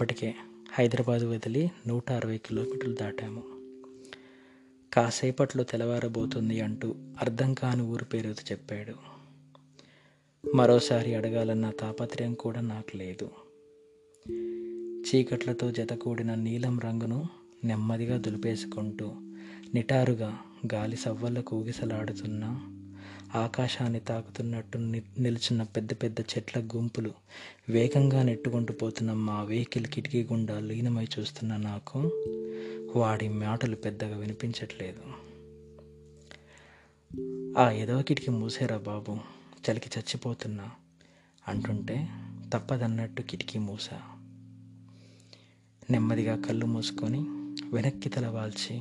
అప్పటికే హైదరాబాద్ వదిలి నూట అరవై కిలోమీటర్లు దాటాము. కాసేపట్లో తెల్లవారబోతుంది అంటూ అర్థం కాని ఊరు పేరు చెప్పాడు. మరోసారి అడగాలన్న తాపత్రయం కూడా నాకు లేదు. చీకట్లతో జతకూడిన నీలం రంగును నెమ్మదిగా దులిపేసుకుంటూ నిటారుగా గాలి సవ్వల్లో ఊగిసలాడుతున్న ఆకాశాన్ని తాకుతున్నట్టు ని నిలుచున్న పెద్ద పెద్ద చెట్ల గుంపులు వేగంగా నెట్టుకుంటూ పోతున్న మా వెహికల్ కిటికీ గుండా లీనమై చూస్తున్న నాకు వాడి మాటలు పెద్దగా వినిపించట్లేదు. ఆ ఏదో కిటికీ మూసేరా బాబు చలికి చచ్చిపోతున్నా అంటుంటే తప్పదన్నట్టు కిటికీ మూసా. నెమ్మదిగా కళ్ళు మూసుకొని వెనక్కి తల వాల్చి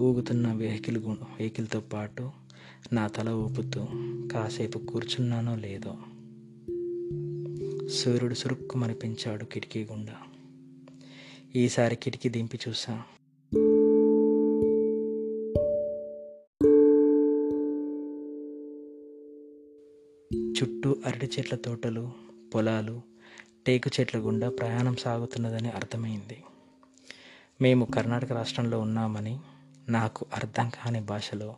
ఊగుతున్న వెహికల్ గు వెహికల్తో పాటు నా తల ఊపుతూ కాసేపు కూర్చున్నానో లేదో సూర్యుడు సురుక్కుమనిపించాడు కిటికీ గుండా. ఈసారి కిటికీ దింపి చూసా. చుట్టూ అరటి చెట్ల తోటలు పొలాలు టేకు చెట్ల గుండా ప్రయాణం సాగుతున్నదని అర్థమైంది. మేము కర్ణాటక రాష్ట్రంలో ఉన్నామని నాకు అర్థం కాని భాషలో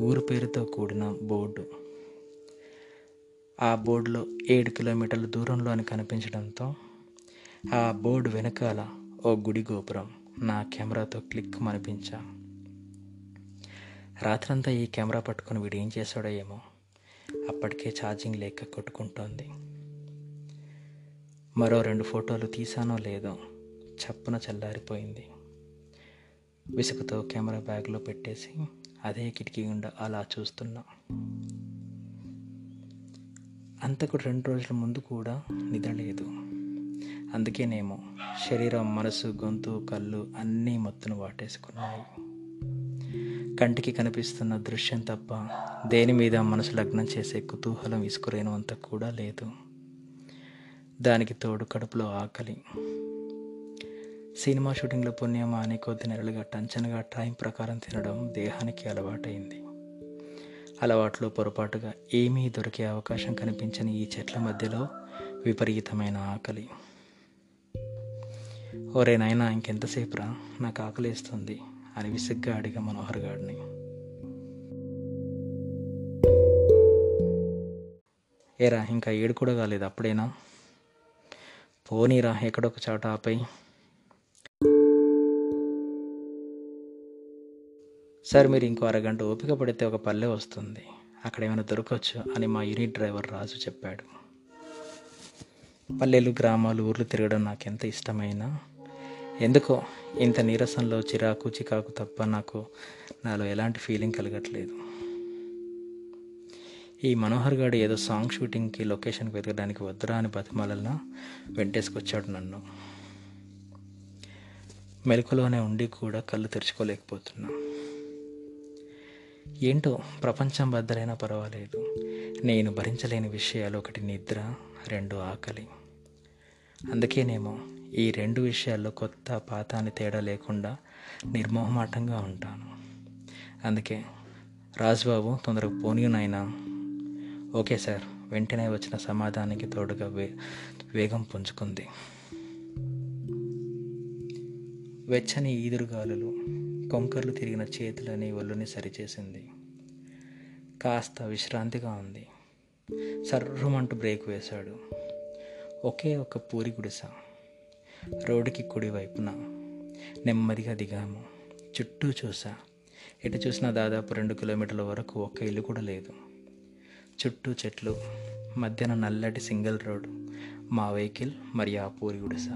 ఊరు పేరుతో కూడిన బోర్డు. ఆ బోర్డులో ఏడు కిలోమీటర్ల దూరంలో అని కనిపించడంతో ఆ బోర్డు వెనకాల ఓ గుడి గోపురం నా కెమెరాతో క్లిక్ అనిపించా రాత్రంతా ఈ కెమెరా పట్టుకొని వీడు ఏం చేశాడో ఏమో అప్పటికే ఛార్జింగ్ లేక కొట్టుకుంటోంది. మరో రెండు ఫోటోలు తీసానో లేదో చప్పున చల్లారిపోయింది. విసుగుతో కెమెరా బ్యాగ్లో పెట్టేసి అదే కిటికీ గుండా అలా చూస్తున్నా. అంతకు రెండు రోజుల ముందు కూడా నిద్ర లేదు. అందుకేనేమో శరీరం మనసు గొంతు కళ్ళు అన్నీ మొత్తును వాటేసుకున్నాయి. కంటికి కనిపిస్తున్న దృశ్యం తప్ప దేని మీద మనసు లగ్నం చేసే కుతూహలం ఇసుకురేనంత కూడా లేదు. దానికి తోడు కడుపులో ఆకలి. సినిమా షూటింగ్లో పుణ్యమా అని కొద్ది నెలలుగా టంచనగా టైం ప్రకారం తినడం దేహానికి అలవాటైంది. అలవాట్లో పొరపాటుగా ఏమీ దొరికే అవకాశం కనిపించని ఈ చెట్ల మధ్యలో విపరీతమైన ఆకలి. ఒరే నాయనా ఇంకెంతసేపు రా నాకు ఆకలిస్తుంది అని విసిగ్గా అడిగా మనోహర్ గాడిని. ఏరా ఇంకా ఏడు కూడా కాలేదు అప్పుడేనా? పోనీరా ఎక్కడొక చోట ఆపై సార్ మీరు ఇంకో అరగంట ఓపిక పడితే ఒక పల్లె వస్తుంది. అక్కడ ఏమైనా దొరకవచ్చు అని మా యూనిట్ డ్రైవర్ రాజు చెప్పాడు. పల్లెలు గ్రామాలు ఊర్లు తిరగడం నాకు ఎంత ఇష్టమైనా? ఎందుకో ఇంత నీరసంలో చిరాకు చికాకు తప్ప నాకు నాలో ఎలాంటి ఫీలింగ్ కలగట్లేదు. ఈ మనోహర్ గారు ఏదో సాంగ్ షూటింగ్కి లొకేషన్కి వెతకడానికి వద్దురా అని బతిమాలన్నా వెంటేసుకొచ్చాడు నన్ను. మెలకులోనే ఉండి కూడా కళ్ళు తెరుచుకోలేకపోతున్నా. ఏంటో ప్రపంచం బద్దలైనా పర్వాలేదు. నేను భరించలేని విషయాలు ఒకటి నిద్ర రెండు ఆకలి. అందుకేనేమో ఈ రెండు విషయాల్లో కొత్త పాత అని తేడా లేకుండా నిర్మోహమాటంగా ఉంటాను. అందుకే రాజుబాబు తొందరగా పోనీనైనా ఓకే సార్ వెంటనే వచ్చిన సమాధానానికి తోడుగా వే వేగం పుంజుకుంది. వెచ్చని ఈదురుగాలులు కొంకర్లు తిరిగిన చేతులని ఒళ్ళుని సరిచేసింది. కాస్త విశ్రాంతిగా ఉంది. సర్రమంటూ బ్రేక్ వేశాడు. ఒకే ఒక పూరి గుడిస. రోడ్డుకి కుడి వైపున నెమ్మదిగా దిగాము. చుట్టూ చూసా. ఎటు చూసినా దాదాపు రెండు కిలోమీటర్ల వరకు ఒక్క ఇల్లు కూడా లేదు. చుట్టూ చెట్లు మధ్యన నల్లటి సింగిల్ రోడ్ మా వెహికల్ మరియు ఆ పూరి గుడిస.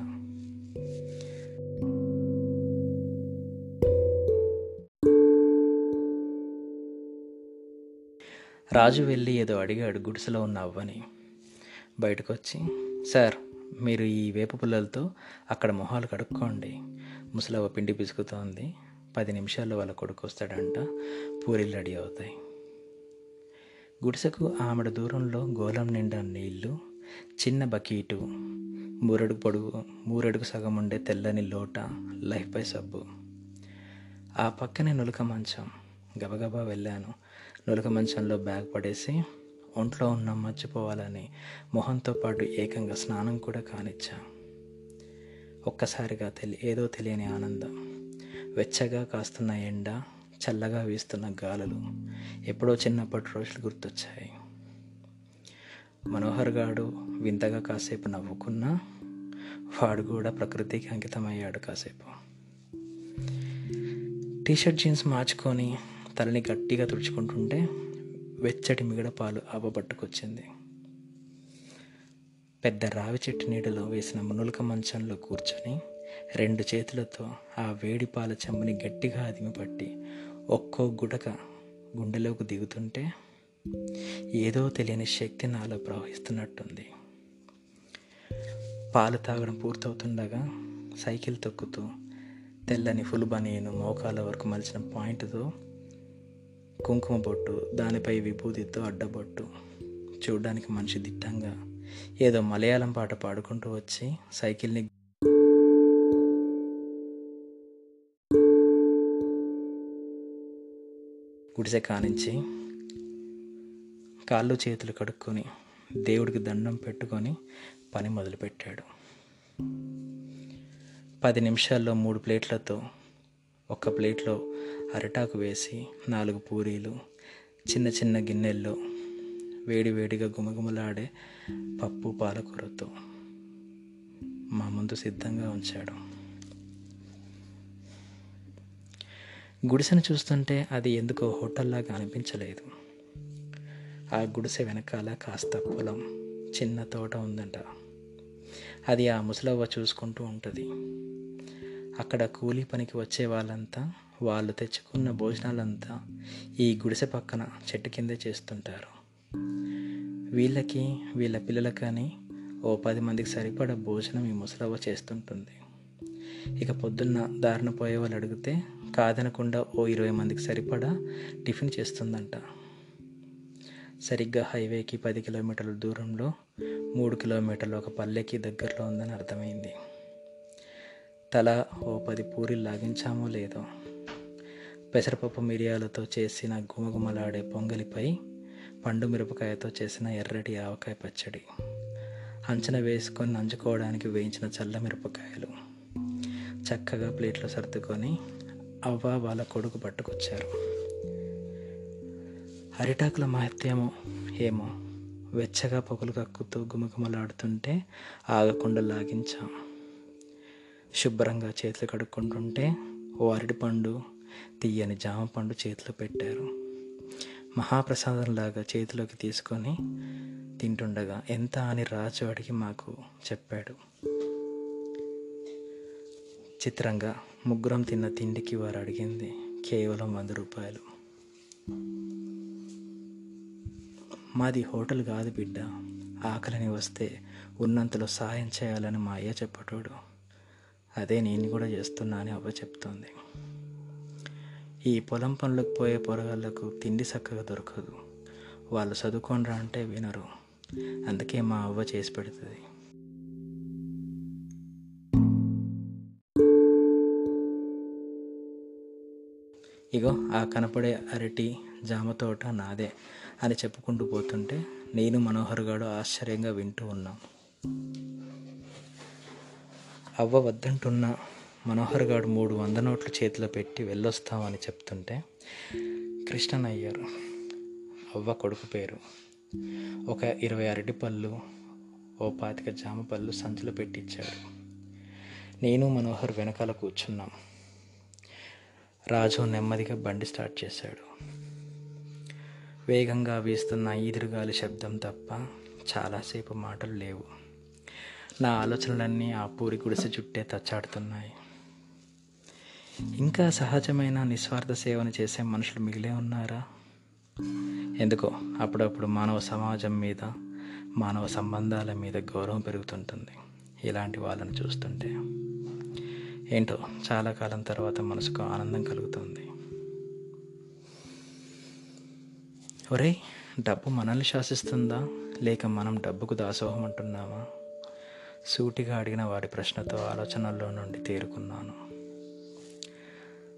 రాజు వెళ్ళి ఏదో అడిగాడు గుడిసెలో ఉన్న అవ్వని. బయటకు వచ్చి సార్ మీరు ఈ వేప పుల్లలతో అక్కడ మొహాలు కడుక్కోండి. ముసలవ్వ పిండి పిసుకుతోంది. పది నిమిషాల్లో వాళ్ళ కొడుకు వస్తాడంట పూరీలు రెడీ అవుతాయి. గుడిసెకు ఆమెడ దూరంలో గోళం నిండా నీళ్ళు చిన్న బకీటు మూరడుగు పొడుగు మూరడుగు సగం ఉండే తెల్లని లోట లైఫ్ పై సబ్బు. ఆ పక్కనే నులక మంచం గబగబా వెళ్ళాను. నులక మంచంలో బ్యాగ్ పడేసి ఒంట్లో ఉన్న మర్చిపోవాలని మొహంతో పాటు ఏకంగా స్నానం కూడా కానిచ్చా. ఒక్కసారిగా తెలి ఏదో తెలియని ఆనందం. వెచ్చగా కాస్తున్న ఎండ చల్లగా వీస్తున్న గాలులు ఎప్పుడో చిన్నప్పటి రోజులు గుర్తొచ్చాయి. మనోహర్ గాడు వింతగా కాసేపు నవ్వుకున్నా వాడు కూడా ప్రకృతికి అంకితమయ్యాడు కాసేపు. టీషర్ట్ జీన్స్ మార్చుకొని తలని గట్టిగా తుడుచుకుంటుంటే వెచ్చటి మిగడ పాలు ఆపబట్టుకొచ్చింది పెద్ద రావి చెట్టు నీడలో వేసిన మునులక మంచంలో కూర్చొని రెండు చేతులతో ఆ వేడి పాల గట్టిగా అదిమిపట్టి ఒక్కో గుడక గుండెలోకి దిగుతుంటే ఏదో తెలియని శక్తి నాలో ప్రవహిస్తున్నట్టుంది. పాలు తాగడం పూర్తవుతుండగా సైకిల్ తొక్కుతూ తెల్లని ఫుల్ బనీను మోకాల వరకు మలిచిన పాయింట్తో కుంకుమ బొట్టు దానిపై విభూతితో అడ్డబొట్టు. చూడ్డానికి మనిషి దిట్టంగా ఏదో మలయాళం పాట పాడుకుంటూ వచ్చి సైకిల్ని గుడిసె కానించి కాళ్ళు చేతులు కడుక్కొని దేవుడికి దండం పెట్టుకొని పని మొదలుపెట్టాడు. పది నిమిషాల్లో మూడు ప్లేట్లతో ఒక ప్లేట్లో అరిటాకు వేసి నాలుగు పూరీలు చిన్న చిన్న గిన్నెల్లో వేడి వేడిగా గుమగుమలాడే పప్పు పాలకూరతో మా ముందు సిద్ధంగా ఉంచాడు. గుడిసెను చూస్తుంటే అది ఎందుకో హోటల్లాగా అనిపించలేదు. ఆ గుడిసె వెనకాల కాస్త పొలం చిన్న తోట ఉందంట. అది ఆ ముసలవ్వ చూసుకుంటూ ఉంటుంది. అక్కడ కూలీ పనికి వచ్చే వాళ్ళంతా వాళ్ళు తెచ్చుకున్న భోజనాలంతా ఈ గుడిసె పక్కన చెట్టు కిందే చేస్తుంటారు. వీళ్ళకి వీళ్ళ పిల్లలకని ఓ పది మందికి సరిపడా భోజనం ఈ ముసలవ్వ చేస్తుంటుంది. ఇక పొద్దున్న దారిన పోయే వాళ్ళు అడిగితే కాదనకుండా ఓ ఇరవై మందికి సరిపడా టిఫిన్ చేస్తుందంట. సరిగ్గా హైవేకి పది కిలోమీటర్ల దూరంలో మూడు కిలోమీటర్లు ఒక పల్లెకి దగ్గరలో ఉందని అర్థమైంది. తల ఓ పది పూరీలు లాగించామో లేదో. పెసరపప్పు మిరియాలతో చేసిన గుమగుమలాడే పొంగలిపై పండు మిరపకాయతో చేసిన ఎర్రటి ఆవకాయ పచ్చడి. అంచన వేసుకొని నంచుకోవడానికి వేయించిన చల్ల మిరపకాయలు. చక్కగా ప్లేట్లో సర్దుకొని అవ్వ వాళ్ళ కొడుకు పట్టుకొచ్చారు. అరిటాకుల మహత్యమో ఏమో. వెచ్చగా పొగలు కక్కుతూ గుమగుమలాడుతుంటే ఆగకుండా లాగించాం. శుభ్రంగా చేతులు కడుక్కుంటుంటే ఓ అరటిపండు తీయని జామ పండు చేతిలో పెట్టారు. మహాప్రసాదంలాగా చేతిలోకి తీసుకొని తింటుండగా ఎంత అని రాజు అడిగి మాకు చెప్పాడు. చిత్రంగా ముగ్గురం తిన్న తిండికి వారు అడిగింది కేవలం వంద రూపాయలు. మాది హోటల్ కాదు బిడ్డ ఆకలిని వస్తే ఉన్నంతలో సాయం చేయాలని మా అయ్య చెప్పటోడు. అదే నేను కూడా చేస్తున్నా అని అవ్వ చెప్తోంది. ఈ పొలం పనులకు పోయే పొరగాళ్ళకు తిండి చక్కగా దొరకదు. వాళ్ళు చదువుకోనరా అంటే వినరు. అందుకే మా అవ్వ చేసి పెడుతుంది. ఇగో ఆ కనపడే అరటి జామ తోట నాదే అని చెప్పుకుంటూ పోతుంటే నేను మనోహర్ గారు ఆశ్చర్యంగా వింటూ ఉన్నాం. అవ్వ వద్దంటున్న మనోహర్ గారు మూడు వంద నోట్లు చేతిలో పెట్టి వెళ్ళొస్తామని చెప్తుంటే కృష్ణన్ అయ్యారు అవ్వ కొడుకు పేరు ఒక ఇరవై అరటి పళ్ళు ఓ పాతిక జామ పళ్ళు సంచులు పెట్టించాడు నేను మనోహర్ వెనకాల కూర్చున్నాం. రాజు నెమ్మదిగా బండి స్టార్ట్ చేశాడు. వేగంగా వీస్తున్న ఈదురుగాలి శబ్దం తప్ప చాలాసేపు మాటలు లేవు. నా ఆలోచనలన్నీ ఆ పూరి గుడిసె చుట్టే తచ్చాడుతున్నాయి. ఇంకా సహజమైన నిస్వార్థ సేవను చేసే మనుషులు మిగిలే ఉన్నారా? ఎందుకో అప్పుడప్పుడు మానవ సమాజం మీద మానవ సంబంధాల మీద గౌరవం పెరుగుతుంటుంది ఇలాంటి వాళ్ళని చూస్తుంటే. ఏంటో చాలా కాలం తర్వాత మనసుకు ఆనందం కలుగుతుంది. ఒరే డబ్బు మనల్ని శాసిస్తుందా? లేక మనం డబ్బుకు దాసోహం అంటున్నామా? సూటిగా అడిగిన వాడి ప్రశ్నతో ఆలోచనల్లో నుండి తేరుకున్నాను.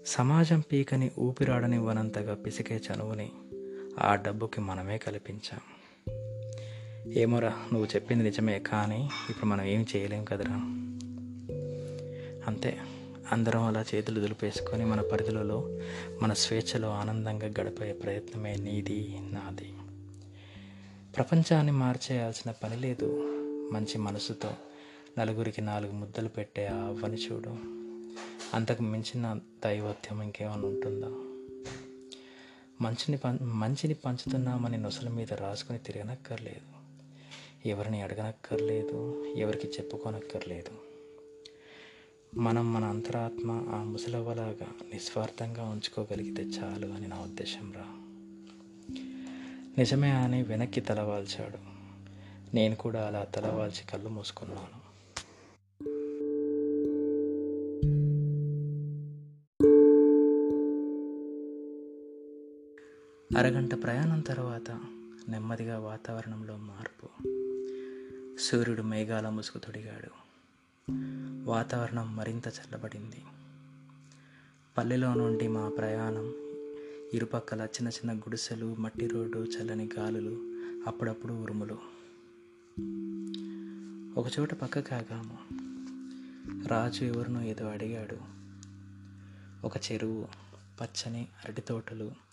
సమాజం పీకని ఊపిరాడనివ్వనంతగా పిసికే చనువుని ఆ డబ్బుకి మనమే కల్పించాం. ఏమోరా నువ్వు చెప్పింది నిజమే కానీ ఇప్పుడు మనం ఏం చేయలేం కదరా? అంతే అందరం అలా చేతులు దులిపేసుకొని మన పరిధిలో మన స్వేచ్ఛలో ఆనందంగా గడిపే ప్రయత్నమే నీది నాది. ప్రపంచాన్ని మార్చేయాల్సిన పని లేదు మంచి మనసుతో నలుగురికి నాలుగు ముద్దలు పెట్టే ఆ అవ్వని చూడు. అంతకు మించిన దైవత్యం ఇంకేమైనా ఉంటుందా? మంచిని పం మంచిని పంచుతున్నామని నొసల మీద రాసుకుని తిరగనక్కర్లేదు. ఎవరిని అడగనక్కర్లేదు ఎవరికి చెప్పుకోనక్కర్లేదు. మనం మన అంతరాత్మ ఆ ముసలవ్వలాగా నిస్వార్థంగా ఉంచుకోగలిగితే చాలు అని నా ఉద్దేశం రా. నిజమే అని వెనక్కి తలవాల్చాడు. నేను కూడా అలా తలవాల్చి కళ్ళు మూసుకున్నాను. అరగంట ప్రయాణం తర్వాత నెమ్మదిగా వాతావరణంలో మార్పు. సూర్యుడు మేఘాల ముసుగు తొడిగాడు. వాతావరణం మరింత చల్లబడింది. పల్లెలో నుండి మా ప్రయాణం. ఇరుపక్కల చిన్న చిన్న గుడిసెలు మట్టి రోడ్డు చల్లని గాలులు అప్పుడప్పుడు ఉరుములు. ఒకచోట పక్క కాగాము రాజు ఎవరినో ఏదో అడిగాడు. ఒక చెరువు పచ్చని అరటి తోటలు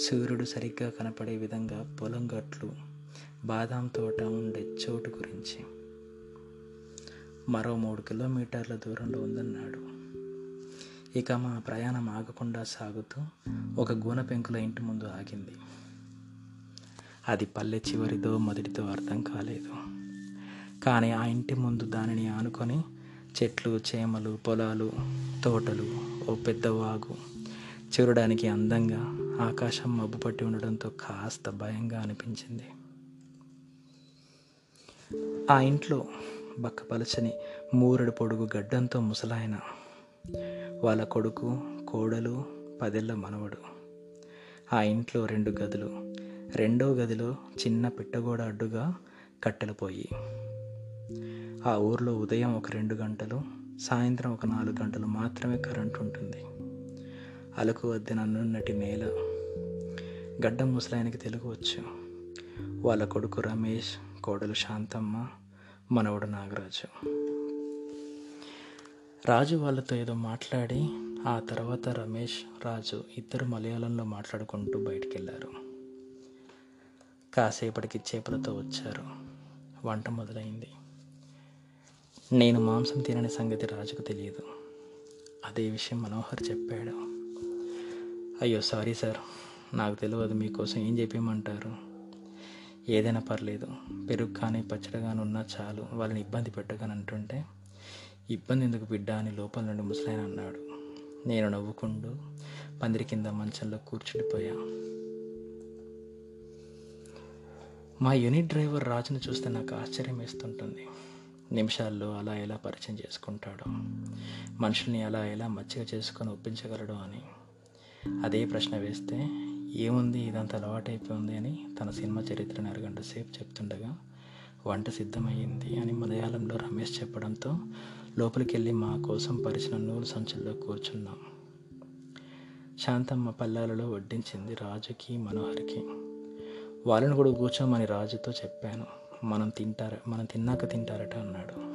సూర్యుడు సరిగ్గా కనపడే విధంగా పొలం గట్లు బాదాం తోట ఉండే చోటు గురించి. మరో మూడు కిలోమీటర్ల దూరంలో ఉందన్నాడు. ఇక మా ప్రయాణం ఆగకుండా సాగుతూ ఒక గూన పెంకుల ఇంటి ముందు ఆగింది. అది పల్లె చివరిదో మొదటిదో అర్థం కాలేదు. కానీ ఆ ఇంటి ముందు దానిని ఆనుకొని చెట్లు చేమలు పొలాలు తోటలు ఓ పెద్ద వాగు చూడడానికి అందంగా ఆకాశం మబ్బు పట్టి ఉండడంతో కాస్త భయంగా అనిపించింది. ఆ ఇంట్లో బక్కపలచని మూరడు పొడుగు గడ్డంతో ముసలాయన. వాళ్ళ కొడుకు కోడలు పదేళ్ళ మనవడు. ఆ ఇంట్లో రెండు గదులు. రెండో గదిలో చిన్న పిట్టగోడ అడ్డుగా కట్టెలు పోయి. ఆ ఊర్లో ఉదయం ఒక రెండు గంటలు సాయంత్రం ఒక నాలుగు గంటలు మాత్రమే కరెంట్ ఉంటుంది. అలకు వద్ద నన్నున్నటి నేల గడ్డ ముసలాయనకి తెలుగు వచ్చు వాళ్ళ కొడుకు రమేష్ కోడలు శాంతమ్మ మనవడు నాగరాజు. రాజు వాళ్ళతో ఏదో మాట్లాడి ఆ తర్వాత రమేష్ రాజు ఇద్దరు మలయాళంలో మాట్లాడుకుంటూ బయటికి వెళ్ళారు కాసేపటికి చేపలతో వచ్చారు. వంట మొదలైంది. నేను మాంసం తినని సంగతి రాజుకు తెలియదు. అదే విషయం మనోహర్ చెప్పాడు. అయ్యో సారీ సార్. నాకు తెలియదు మీకోసం ఏం చెప్పేయమంటారు? ఏదైనా పర్లేదు. పెరుగు కానీ పచ్చడి కానీ ఉన్నా చాలు. వాళ్ళని ఇబ్బంది పెట్టగాని అంటుంటే ఇబ్బంది ఎందుకు బిడ్డ అని లోపల నుండి ముసలాయన అన్నాడు. నేను నవ్వుకుంటూ పందిరి కింద మంచంలో కూర్చుండిపోయా. మా యూనిట్ డ్రైవర్ రాజును చూస్తే నాకు ఆశ్చర్యం వేస్తుంటుంది. నిమిషాల్లో అలా ఎలా పరిచయం చేసుకుంటాడు మనుషుల్ని అలా ఎలా మచ్చిగా చేసుకొని ఒప్పించగలడు అని. అదే ప్రశ్న వేస్తే ఏముంది? ఇదంతా అలవాటైపోయింది అని తన సినిమా చరిత్రను అరగంట సేపు చెప్తుండగా వంట సిద్ధమయ్యింది అని మలయాళంలో రమేష్ చెప్పడంతో లోపలికి వెళ్ళి మా కోసం పరిచిన నూలు సంచుల్లో కూర్చున్నాం. శాంతమ్మ పల్లాలలో వడ్డించింది రాజుకి మనోహర్కి. వాళ్ళని కూడా కూర్చోమని రాజుతో చెప్పాను. మనం తింటార మనం తిన్నాక తింటారట అన్నాడు.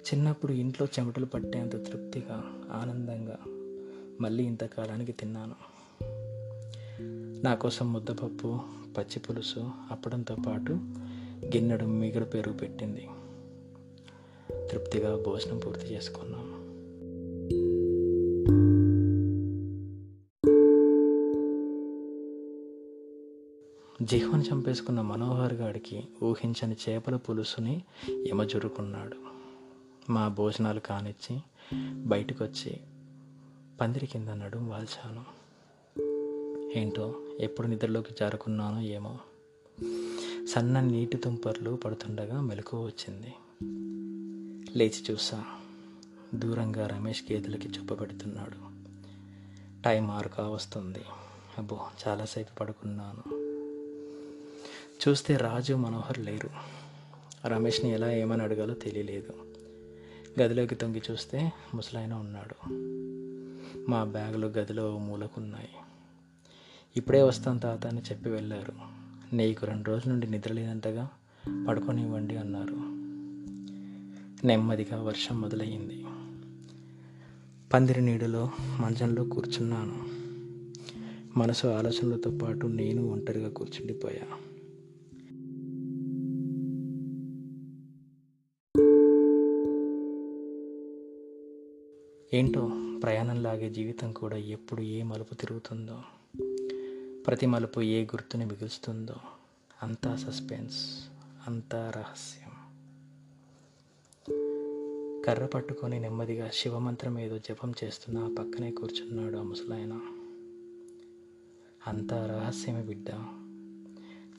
చిన్నప్పుడు ఇంట్లో చెమటలు పట్టేంత తృప్తిగా ఆనందంగా మళ్ళీ ఇంతకాలానికి తిన్నాను. నా కోసం ముద్దపప్పు పచ్చి పులుసు అప్పడంతో పాటు గిన్నెడు మిగుడు పెరుగు పెట్టింది. తృప్తిగా భోజనం పూర్తి చేసుకున్నాం. జిహ్వను చంపేసుకున్న మనోహర్ గాడికి ఊహించని చేపల పులుసుని యమజురుకున్నాడు. మా భోజనాలు కానిచ్చి బయటకొచ్చి పందిరి కింద నడుం వాల్చాను. ఏంటో ఎప్పుడు నిద్రలోకి జారుకున్నానో ఏమో. సన్నని నీటి తుంపర్లు పడుతుండగా మెలకు వచ్చింది. లేచి చూసా. దూరంగా రమేష్ గేదెలకి చూపబెడుతున్నాడు టైం ఆరు వస్తుంది. అబ్బో చాలాసేపు పడుకున్నాను. చూస్తే రాజు మనోహర్ లేరు. రమేష్ని ఎలా ఏమని అడగాలో తెలియలేదు. గదిలోకి తొంగి చూస్తే ముసలాయన ఉన్నాడు. మా బ్యాగులు గదిలో మూలకున్నాయి. ఇప్పుడే వస్తాం తాత అని చెప్పి వెళ్ళారు. నీకు రెండు రోజుల నుండి నిద్రలేదంటగా పడుకొనివ్వండి అన్నారు. నెమ్మదిగా వర్షం మొదలయ్యింది. పందిరి నీడలో మంచంలో కూర్చున్నాను. మనసు ఆలోచనలతో పాటు నేను ఒంటరిగా కూర్చుండిపోయా. ఏంటో ప్రయాణంలాగే జీవితం కూడా ఎప్పుడు ఏ మలుపు తిరుగుతుందో ప్రతి మలుపు ఏ గుర్తుని మిగులుస్తుందో అంతా సస్పెన్స్ అంతా రహస్యం. కర్ర పట్టుకొని నెమ్మదిగా శివమంత్రం ఏదో జపం చేస్తున్నా పక్కనే కూర్చున్నాడు ఆ ముసలాయన. అంతా రహస్యమే బిడ్డ.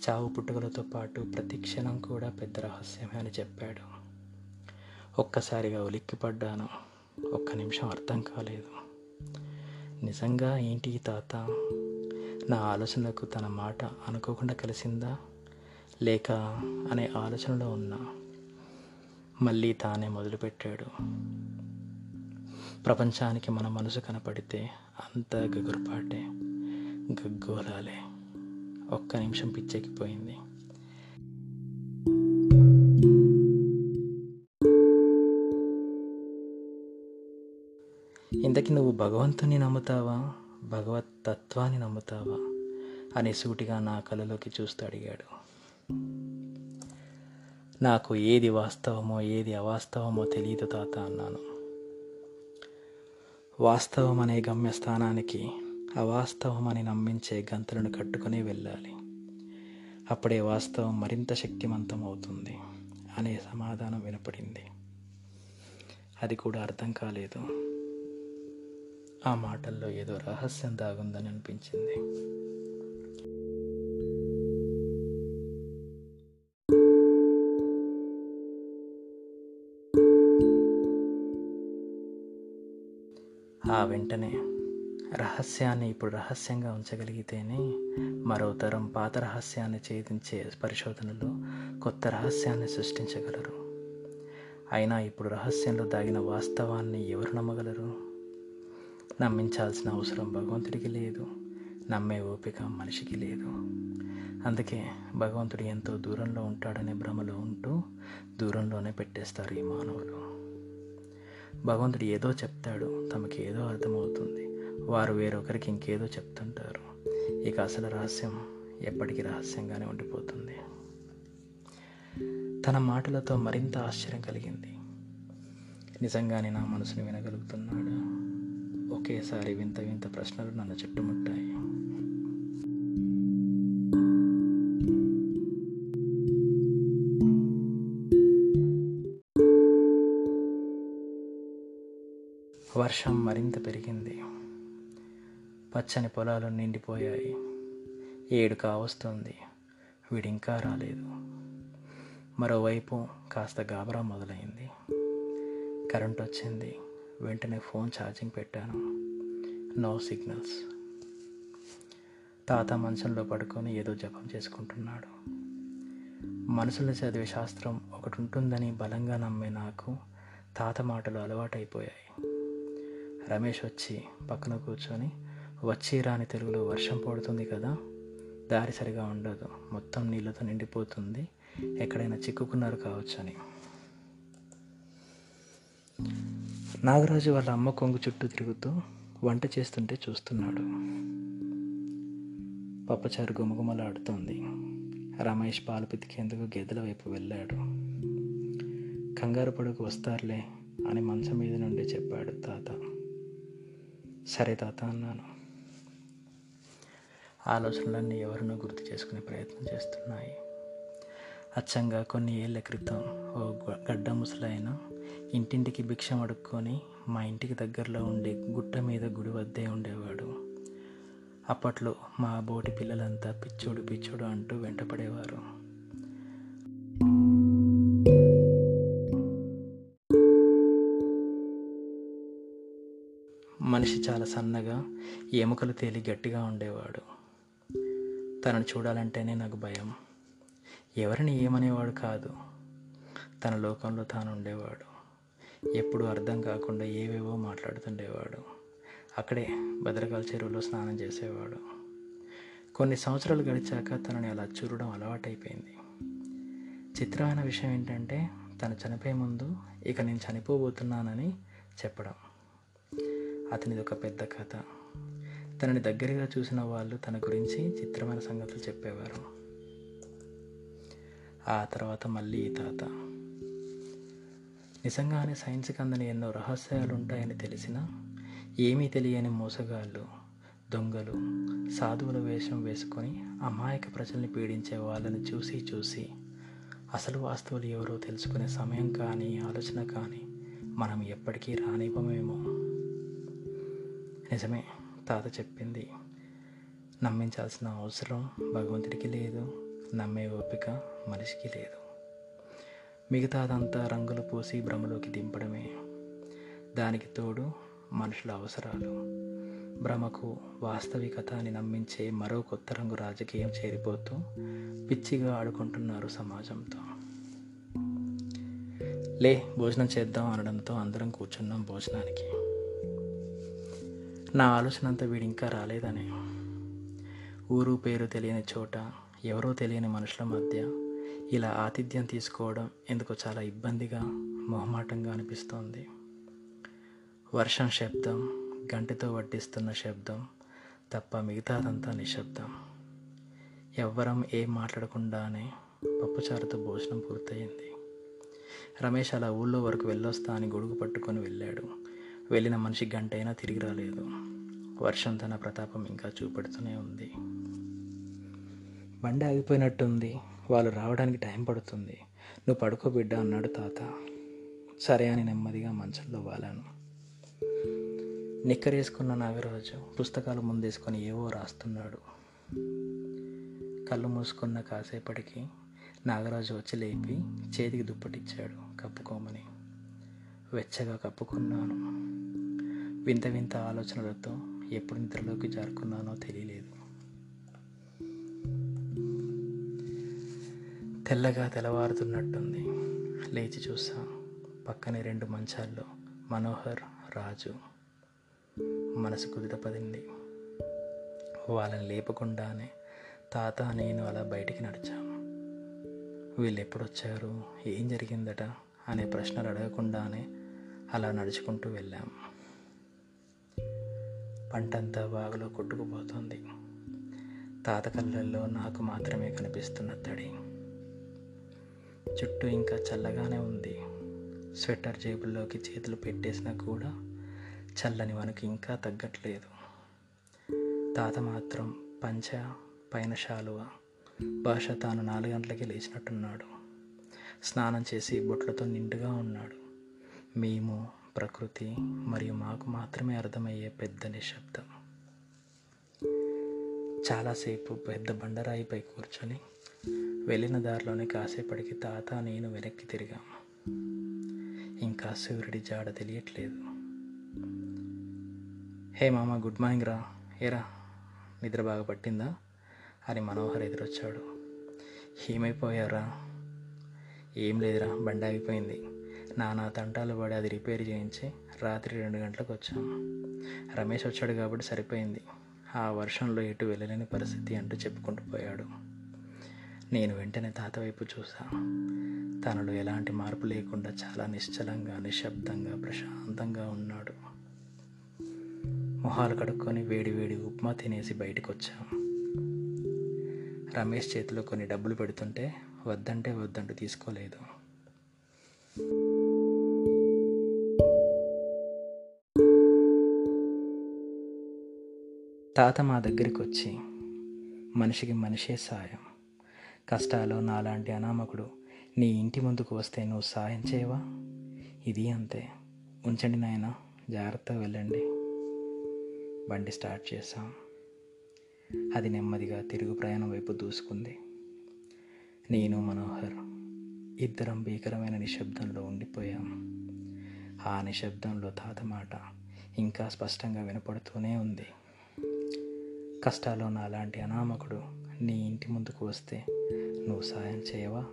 చావు పుట్టుకలతో పాటు ప్రతి క్షణం కూడా పెద్ద రహస్యమే అని చెప్పాడు. ఒక్కసారిగా ఉలిక్కిపడ్డాను. ఒక్క నిమిషం అర్థం కాలేదు. నిజంగా ఏంటి తాత? నా ఆలోచనలకు తన మాట అనుకోకుండా కలిసిందా? లేక అనే ఆలోచనలో ఉన్నా. మళ్ళీ తానే మొదలుపెట్టాడు. ప్రపంచానికి మన మనసు కనపడితే అంతా గగురుపాటే గగ్గోలాలే. ఒక్క నిమిషం పిచ్చెక్కిపోయింది. ఇంతకీ నువ్వు భగవంతుని నమ్ముతావా? భగవత్ తత్వాన్ని నమ్ముతావా? అని సూటిగా నా కలలోకి చూస్తూ అడిగాడు. నాకు ఏది వాస్తవమో ఏది అవాస్తవమో తెలియదు తాత అన్నాను. వాస్తవం అనే గమ్యస్థానానికి అవాస్తవం అని నమ్మించే గంతులను కట్టుకుని వెళ్ళాలి. అప్పుడే వాస్తవం మరింత శక్తివంతం అవుతుంది అనే సమాధానం వినపడింది. అది కూడా అర్థం కాలేదు. ఆ మాటల్లో ఏదో రహస్యం దాగుందని అనిపించింది. ఆ వెంటనే రహస్యాన్ని ఇప్పుడు రహస్యంగా ఉంచగలిగితేనే మరో తరం పాత రహస్యాన్ని ఛేదించే పరిశోధనలు కొత్త రహస్యాన్ని సృష్టించగలరు. అయినా ఇప్పుడు రహస్యంలో దాగిన వాస్తవాన్ని ఎవరు నమ్మగలరు? నమ్మించాల్సిన అవసరం భగవంతుడికి లేదు. నమ్మే ఓపిక మనిషికి లేదు. అందుకే భగవంతుడు ఎంతో దూరంలో ఉంటాడనే భ్రమలో ఉంటూ దూరంలోనే పెట్టేస్తారు ఈ మానవులు. భగవంతుడు ఏదో చెప్తాడు తమకి ఏదో అర్థమవుతుంది. వారు వేరొకరికి ఇంకేదో చెప్తుంటారు. ఇక అసలు రహస్యం ఎప్పటికీ రహస్యంగానే ఉండిపోతుంది. తన మాటలతో మరింత ఆశ్చర్యం కలిగింది. నిజంగానే నా మనసుని వినగలుగుతున్నాడు? ఒకేసారి వింత వింత ప్రశ్నలు నన్ను చుట్టుముట్టాయి. వర్షం మరింత పెరిగింది. పచ్చని పొలాలు నిండిపోయాయి. ఏడు కావస్తుంది వీడింకా రాలేదు. మరోవైపు కాస్త గాబరా మొదలైంది. కరెంట్ వచ్చింది వెంటనే ఫోన్ ఛార్జింగ్ పెట్టాను. నో సిగ్నల్స్ తాత మంచంలో పడుకొని ఏదో జపం చేసుకుంటున్నాడు. మనసులో చదివే శాస్త్రం ఒకటి ఉంటుందని బలంగా నమ్మే నాకు తాత మాటలు అలవాటైపోయాయి. రమేష్ వచ్చి పక్కన కూర్చొని వచ్చి రాని తెలుగులో వర్షం పడుతుంది కదా దారి సరిగా ఉండదు మొత్తం నీళ్ళతో నిండిపోతుంది ఎక్కడైనా చిక్కుకున్నారు కావచ్చు అని. నాగరాజు వాళ్ళ అమ్మ కొంగు చుట్టూ తిరుగుతూ వంట చేస్తుంటే చూస్తున్నాడు. పప్పచారు గుమగుమలాడుతోంది. రమేష్ పాలు పితికేందుకు గెదల వైపు వెళ్ళాడు. కంగారు పడుకు వస్తారులే అని మంచం మీద నుండి చెప్పాడు తాత. సరే తాత అన్నాను. ఆలోచనలన్నీ ఎవరినో గుర్తు చేసుకునే ప్రయత్నం చేస్తున్నాయి. అచ్చంగా కొన్ని ఏళ్ళ క్రితం ఓ గడ్డ ముసలైన ఇంటింటికి భిక్షం అడుక్కొని మా ఇంటికి దగ్గరలో ఉండే గుట్ట మీద గుడి వద్దే ఉండేవాడు. అప్పట్లో మా బోటి పిల్లలంతా పిచ్చోడు పిచ్చోడు అంటూ వెంటపడేవారు. మనిషి చాలా సన్నగా ఎముకలు తేలి గట్టిగా ఉండేవాడు. తనను చూడాలంటేనే నాకు భయం. ఎవరిని ఏమనేవాడు కాదు. తన లోకంలో తాను ఉండేవాడు ఎప్పుడు అర్థం కాకుండా ఏవేవో మాట్లాడుతుండేవాడు. అక్కడే భద్రకాల చెరువులో స్నానం చేసేవాడు. కొన్ని సంవత్సరాలు గడిచాక తనని అలా చూడడం అలవాటైపోయింది. చిత్రమైన విషయం ఏంటంటే తను చనిపోయే ముందు ఇక నేను చనిపోబోతున్నానని చెప్పడం. అతనిది ఒక పెద్ద కథ. తనని దగ్గరగా చూసిన వాళ్ళు తన గురించి చిత్రమైన సంగతులు చెప్పేవారు. ఆ తర్వాత మళ్ళీ ఈ తాత. నిజంగానే సైన్స్కి అందని ఎన్నో రహస్యాలు ఉంటాయని తెలిసినా ఏమీ తెలియని మోసగాళ్ళు దొంగలు సాధువుల వేషం వేసుకొని అమాయక ప్రజల్ని పీడించే వాళ్ళని చూసి చూసి అసలు వాస్తువులు ఎవరో తెలుసుకునే సమయం కానీ ఆలోచన కానీ మనం ఎప్పటికీ రానివ్వమేమో. నిజమే తాత చెప్పింది. నమ్మించాల్సిన అవసరం భగవంతుడికి లేదు నమ్మే ఓపిక మనిషికి లేదు. మిగతాదంతా రంగులు పోసి భ్రమలోకి దింపడమే. దానికి తోడు మనుషుల అవసరాలు. భ్రమకు వాస్తవికత అని నమ్మించే మరో కొత్త రంగు రాజకీయం చేరిపోతూ పిచ్చిగా ఆడుకుంటున్నారు సమాజంతో. లే భోజనం చేద్దాం అనడంతో అందరం కూర్చున్నాం భోజనానికి. నా ఆలోచన అంతా వీడు ఇంకా రాలేదని. ఊరు పేరు తెలియని చోట ఎవరో తెలియని మనుషుల మధ్య ఇలా ఆతిథ్యం తీసుకోవడం ఎందుకో చాలా ఇబ్బందిగా మొహమాటంగా అనిపిస్తోంది. వర్షం శబ్దం గంటతో వడ్డిస్తున్న శబ్దం తప్ప మిగతాదంతా నిశ్శబ్దం. ఎవ్వరం ఏం మాట్లాడకుండానే పప్పుచారుతో భోజనం పూర్తయింది. రమేష్ అలా ఊళ్ళో వరకు వెళ్ళొస్తా అని గొడుగు పట్టుకొని వెళ్ళాడు. వెళ్ళిన మనిషి గంటైనా తిరిగి రాలేదు. వర్షం తన ప్రతాపం ఇంకా చూపెడుతూనే ఉంది. బండి ఆగిపోయినట్టుంది. వాళ్ళు రావడానికి టైం పడుతుంది. నువ్వు పడుకో బిడ్డ అన్నాడు తాత. సరే అని నెమ్మదిగా మంచంలో వాలాను. నిక్కరేసుకున్న నాగరాజు పుస్తకాలు ముందేసుకొని ఏవో రాస్తున్నాడు. కళ్ళు మూసుకున్న కాసేపటికి నాగరాజు వచ్చి లేపి చేతికి దుప్పటిచ్చాడు కప్పుకోమని. వెచ్చగా కప్పుకున్నాను. వింత వింత ఆలోచనలతో ఎప్పుడు నిద్రలోకి జారుకున్నానో తెలియలేదు. తెల్లగా తెల్లవారుతున్నట్టుంది. లేచి చూసా. పక్కనే రెండు మంచాల్లో మనోహర్ రాజు మనసు కుదిరపడింది వాళ్ళని లేపకుండానే తాత నేను అలా బయటికి నడిచాము వీళ్ళు ఎప్పుడొచ్చారు ఏం జరిగిందట? అనే ప్రశ్నలు అడగకుండానే అలా నడుచుకుంటూ వెళ్ళాము పంటంతా బాగులో కొట్టుకుపోతుంది. తాత కళ్ళల్లో నాకు మాత్రమే కనిపిస్తున్న తడి. చుట్టూ ఇంకా చల్లగానే ఉంది. స్వెటర్ జేబుల్లోకి చేతులు పెట్టేసినా కూడా చల్లని మనకు ఇంకా తగ్గట్లేదు. తాత మాత్రం పంచ పైన శాలువ భాష తాను నాలుగు గంటలకి లేచినట్టున్నాడు. స్నానం చేసి బొట్లతో నిండుగా ఉన్నాడు. మేము ప్రకృతి మరియు మాకు మాత్రమే అర్థమయ్యే పెద్ద నిశ్శబ్దం. చాలాసేపు పెద్ద బండరాయిపై కూర్చొని వెళ్ళిన దారిలోనే కాసేపటికి తాత నేను వెనక్కి తిరిగాము ఇంకా సూర్యుడి జాడ తెలియట్లేదు. హే మామ గుడ్ మార్నింగ్ రా. ఏరా నిద్ర బాగా పట్టిందా? అని మనోహర్ ఎదురొచ్చాడు. ఏమైపోయారా ఏం లేదురా బండి ఆగిపోయింది. నానా తంటాలు పడి అది రిపేర్ చేయించి రాత్రి రెండు గంటలకు వచ్చాం. రమేష్ వచ్చాడు కాబట్టి సరిపోయింది. ఆ వర్షంలో ఎటు వెళ్ళలేని పరిస్థితి అంటూ చెప్పుకుంటూ పోయాడు. నేను వెంటనే తాత వైపు చూసా తనలో ఎలాంటి మార్పు లేకుండా చాలా నిశ్చలంగా నిశ్శబ్దంగా ప్రశాంతంగా ఉన్నాడు. మొహాలు కడుక్కొని వేడి వేడి ఉప్మా తినేసి బయటకు వచ్చాం రమేష్ చేతిలో కొన్ని డబ్బులు పెడుతుంటే వద్దంటే వద్దంటూ తీసుకోలేదు. తాత మా దగ్గరికి వచ్చి మనిషికి మనిషే సాయం. కష్టాలు నాలాంటి అనామకుడు నీ ఇంటి ముందుకు వస్తే నువ్వు సాయం చేయవా? ఇది అంతే. ఉంచండి నాయన జాగ్రత్తగా వెళ్ళండి. బండి స్టార్ట్ చేసాం అది నెమ్మదిగా తిరుగు ప్రయాణం వైపు దూసుకుంది. నేను మనోహర్ ఇద్దరం భీకరమైన నిశ్శబ్దంలో ఉండిపోయాం. ఆ నిశ్శబ్దంలో తాత మాట ఇంకా స్పష్టంగా వినపడుతూనే ఉంది. కష్టాలు నాలాంటి అనామకుడు నీ ఇంటి ముందుకు వస్తే నువ్వు సాయం చేయవా